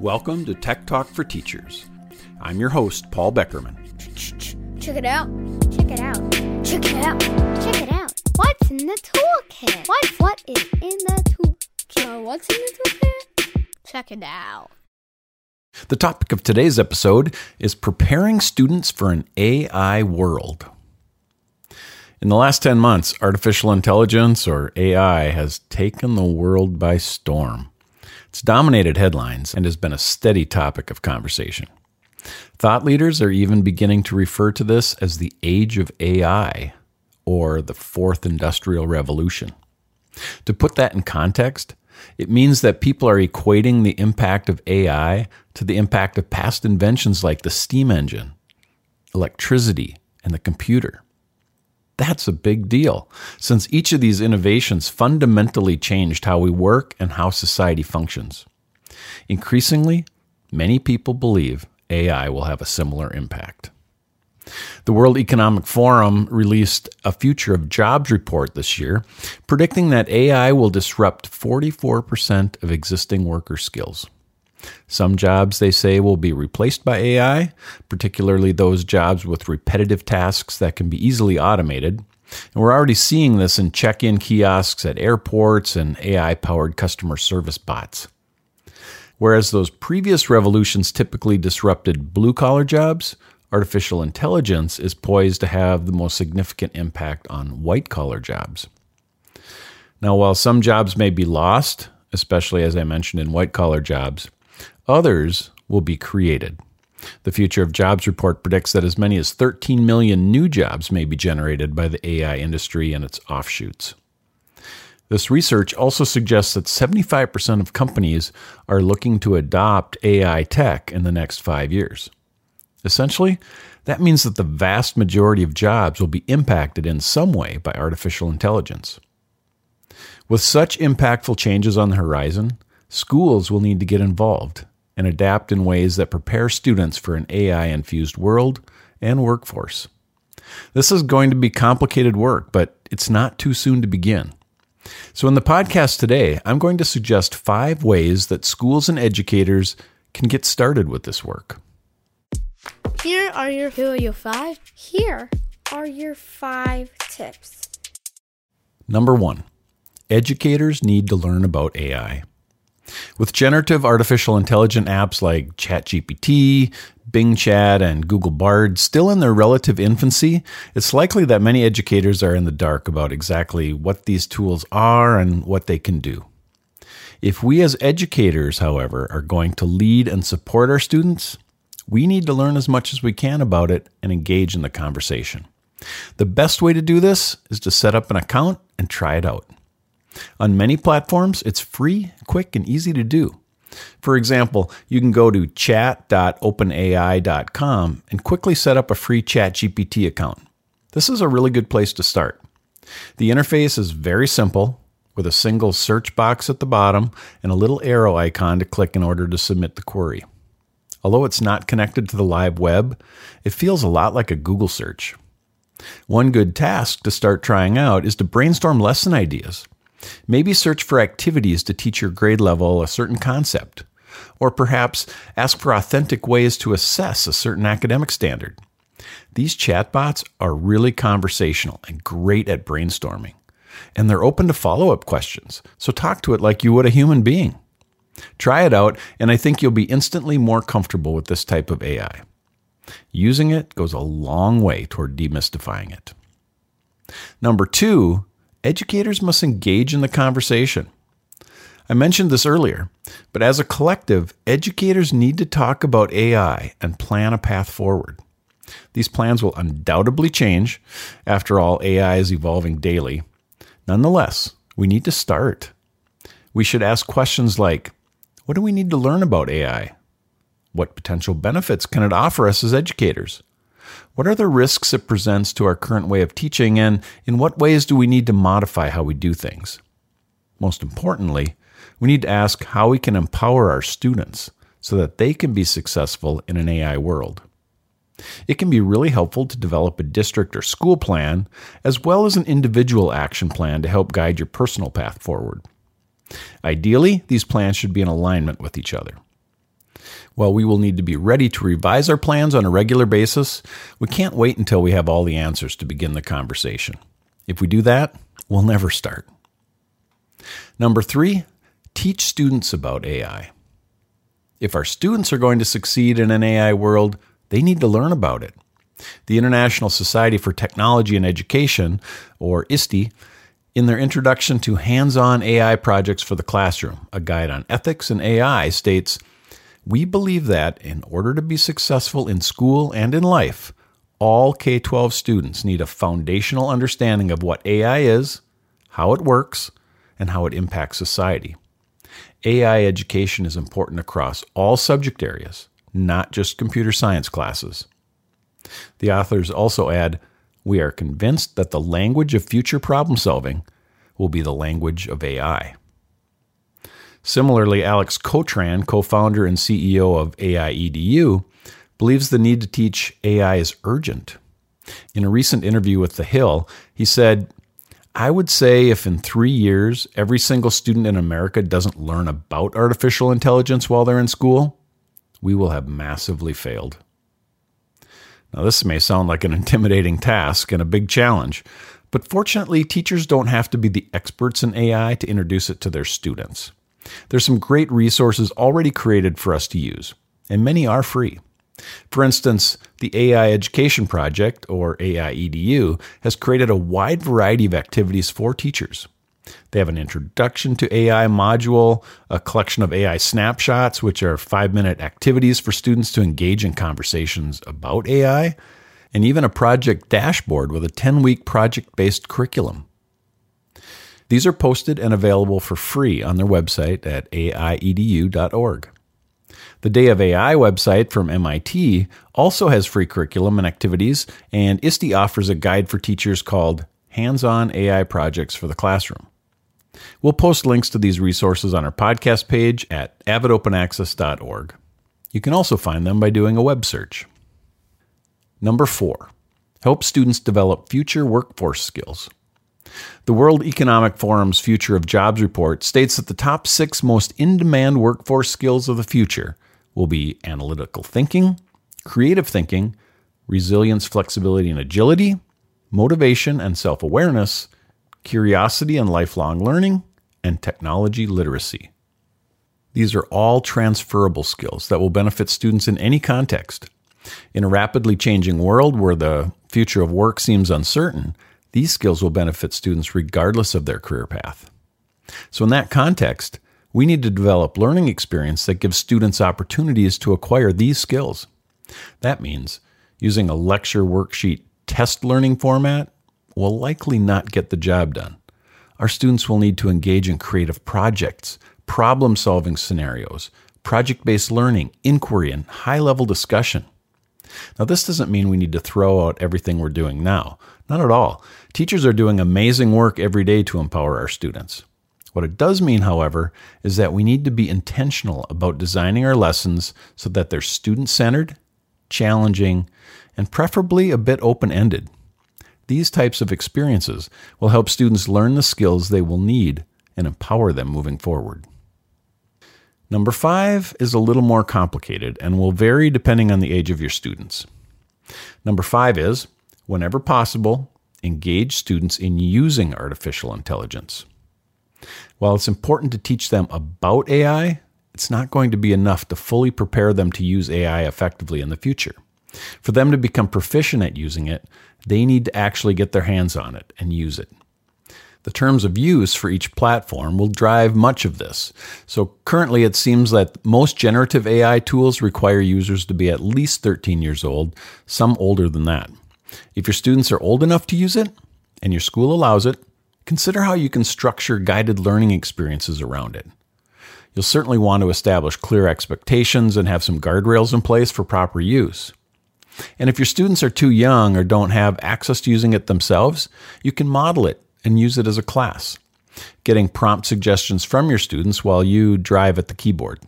Welcome to Tech Talk for Teachers. I'm your host, Paul Beckermann. Check it out. Check it out. Check it out. Check it out. What's in the toolkit? What what is in the toolkit? What's in the toolkit? Check it out. The topic of today's episode is preparing students for an AI world. In the last 10 months, artificial intelligence, or AI, has taken the world by storm. It's dominated headlines and has been a steady topic of conversation. Thought leaders are even beginning to refer to this as the age of AI or the fourth industrial revolution. To put that in context, it means that people are equating the impact of AI to the impact of past inventions like the steam engine, electricity, and the computer. That's a big deal, since each of these innovations fundamentally changed how we work and how society functions. Increasingly, many people believe AI will have a similar impact. The World Economic Forum released a Future of Jobs report this year, predicting that AI will disrupt 44% of existing worker skills. Some jobs, they say, will be replaced by AI, particularly those jobs with repetitive tasks that can be easily automated. And we're already seeing this in check in kiosks at airports and AI powered customer service bots. Whereas those previous revolutions typically disrupted blue collar jobs, artificial intelligence is poised to have the most significant impact on white collar jobs. Now, while some jobs may be lost, especially as I mentioned in white collar jobs, Others will be created. The Future of Jobs report predicts that as many as 13 million new jobs may be generated by the AI industry and its offshoots. This research also suggests that 75% of companies are looking to adopt AI tech in the next five years. Essentially, that means that the vast majority of jobs will be impacted in some way by artificial intelligence. With such impactful changes on the horizon, schools will need to get involved and adapt in ways that prepare students for an AI infused world and workforce. This is going to be complicated work, but it's not too soon to begin. So, in the podcast today, I'm going to suggest five ways that schools and educators can get started with this work. Here are your here are your five. Here are your five tips. Number one, educators need to learn about AI. With generative artificial intelligent apps like ChatGPT, Bing Chat, and Google Bard still in their relative infancy, it's likely that many educators are in the dark about exactly what these tools are and what they can do. If we as educators, however, are going to lead and support our students, we need to learn as much as we can about it and engage in the conversation. The best way to do this is to set up an account and try it out. On many platforms, it's free, quick, and easy to do. For example, you can go to chat.openai.com and quickly set up a free ChatGPT account. This is a really good place to start. The interface is very simple, with a single search box at the bottom and a little arrow icon to click in order to submit the query. Although it's not connected to the live web, it feels a lot like a Google search. One good task to start trying out is to brainstorm lesson ideas. Maybe search for activities to teach your grade level a certain concept, or perhaps ask for authentic ways to assess a certain academic standard. These chatbots are really conversational and great at brainstorming, and they're open to follow up questions, so talk to it like you would a human being. Try it out, and I think you'll be instantly more comfortable with this type of AI. Using it goes a long way toward demystifying it. Number two, educators must engage in the conversation. I mentioned this earlier, but as a collective, educators need to talk about AI and plan a path forward. These plans will undoubtedly change. After all, AI is evolving daily. Nonetheless, we need to start. We should ask questions like What do we need to learn about AI? What potential benefits can it offer us as educators? What are the risks it presents to our current way of teaching, and in what ways do we need to modify how we do things? Most importantly, we need to ask how we can empower our students so that they can be successful in an AI world. It can be really helpful to develop a district or school plan, as well as an individual action plan to help guide your personal path forward. Ideally, these plans should be in alignment with each other. While we will need to be ready to revise our plans on a regular basis, we can't wait until we have all the answers to begin the conversation. If we do that, we'll never start. Number three, teach students about AI. If our students are going to succeed in an AI world, they need to learn about it. The International Society for Technology and Education, or ISTE, in their introduction to Hands on AI Projects for the Classroom, a guide on ethics and AI, states We believe that in order to be successful in school and in life, all K 12 students need a foundational understanding of what AI is, how it works, and how it impacts society. AI education is important across all subject areas, not just computer science classes. The authors also add We are convinced that the language of future problem solving will be the language of AI. Similarly, Alex Kotran, co founder and CEO of AIEDU, believes the need to teach AI is urgent. In a recent interview with The Hill, he said, I would say if in three years every single student in America doesn't learn about artificial intelligence while they're in school, we will have massively failed. Now, this may sound like an intimidating task and a big challenge, but fortunately, teachers don't have to be the experts in AI to introduce it to their students. There's some great resources already created for us to use, and many are free. For instance, the AI Education Project, or AIEDU, has created a wide variety of activities for teachers. They have an introduction to AI module, a collection of AI snapshots, which are five minute activities for students to engage in conversations about AI, and even a project dashboard with a 10 week project based curriculum. These are posted and available for free on their website at aiedu.org. The Day of AI website from MIT also has free curriculum and activities, and ISTE offers a guide for teachers called Hands on AI Projects for the Classroom. We'll post links to these resources on our podcast page at avidopenaccess.org. You can also find them by doing a web search. Number four, help students develop future workforce skills. The World Economic Forum's Future of Jobs report states that the top six most in demand workforce skills of the future will be analytical thinking, creative thinking, resilience, flexibility, and agility, motivation and self awareness, curiosity and lifelong learning, and technology literacy. These are all transferable skills that will benefit students in any context. In a rapidly changing world where the future of work seems uncertain, these skills will benefit students regardless of their career path. So, in that context, we need to develop learning experience that gives students opportunities to acquire these skills. That means using a lecture worksheet test learning format will likely not get the job done. Our students will need to engage in creative projects, problem solving scenarios, project based learning, inquiry, and high level discussion. Now, this doesn't mean we need to throw out everything we're doing now. Not at all. Teachers are doing amazing work every day to empower our students. What it does mean, however, is that we need to be intentional about designing our lessons so that they're student centered, challenging, and preferably a bit open ended. These types of experiences will help students learn the skills they will need and empower them moving forward. Number five is a little more complicated and will vary depending on the age of your students. Number five is, whenever possible, engage students in using artificial intelligence. While it's important to teach them about AI, it's not going to be enough to fully prepare them to use AI effectively in the future. For them to become proficient at using it, they need to actually get their hands on it and use it. The terms of use for each platform will drive much of this. So currently, it seems that most generative AI tools require users to be at least 13 years old, some older than that. If your students are old enough to use it, and your school allows it, consider how you can structure guided learning experiences around it. You'll certainly want to establish clear expectations and have some guardrails in place for proper use. And if your students are too young or don't have access to using it themselves, you can model it and use it as a class, getting prompt suggestions from your students while you drive at the keyboard.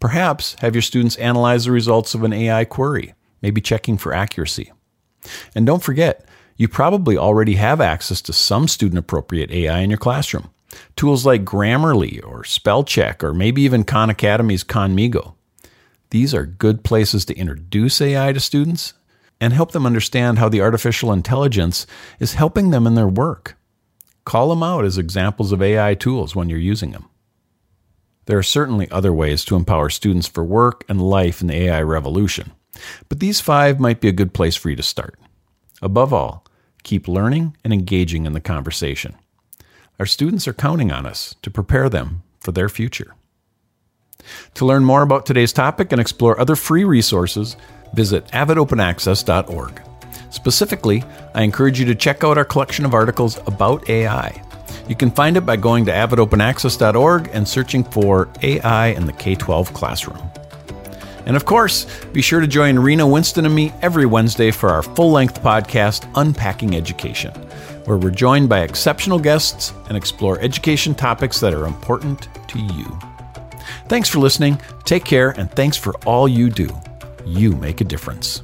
Perhaps have your students analyze the results of an AI query, maybe checking for accuracy. And don't forget, you probably already have access to some student appropriate AI in your classroom. Tools like Grammarly or Spellcheck or maybe even Khan Academy's Khanmigo. These are good places to introduce AI to students and help them understand how the artificial intelligence is helping them in their work. Call them out as examples of AI tools when you're using them. There are certainly other ways to empower students for work and life in the AI revolution, but these five might be a good place for you to start. Above all, keep learning and engaging in the conversation. Our students are counting on us to prepare them for their future. To learn more about today's topic and explore other free resources, visit avidopenaccess.org. Specifically, I encourage you to check out our collection of articles about AI. You can find it by going to avidopenaccess.org and searching for AI in the K 12 classroom. And of course, be sure to join Rena Winston and me every Wednesday for our full length podcast, Unpacking Education, where we're joined by exceptional guests and explore education topics that are important to you. Thanks for listening, take care, and thanks for all you do. You make a difference.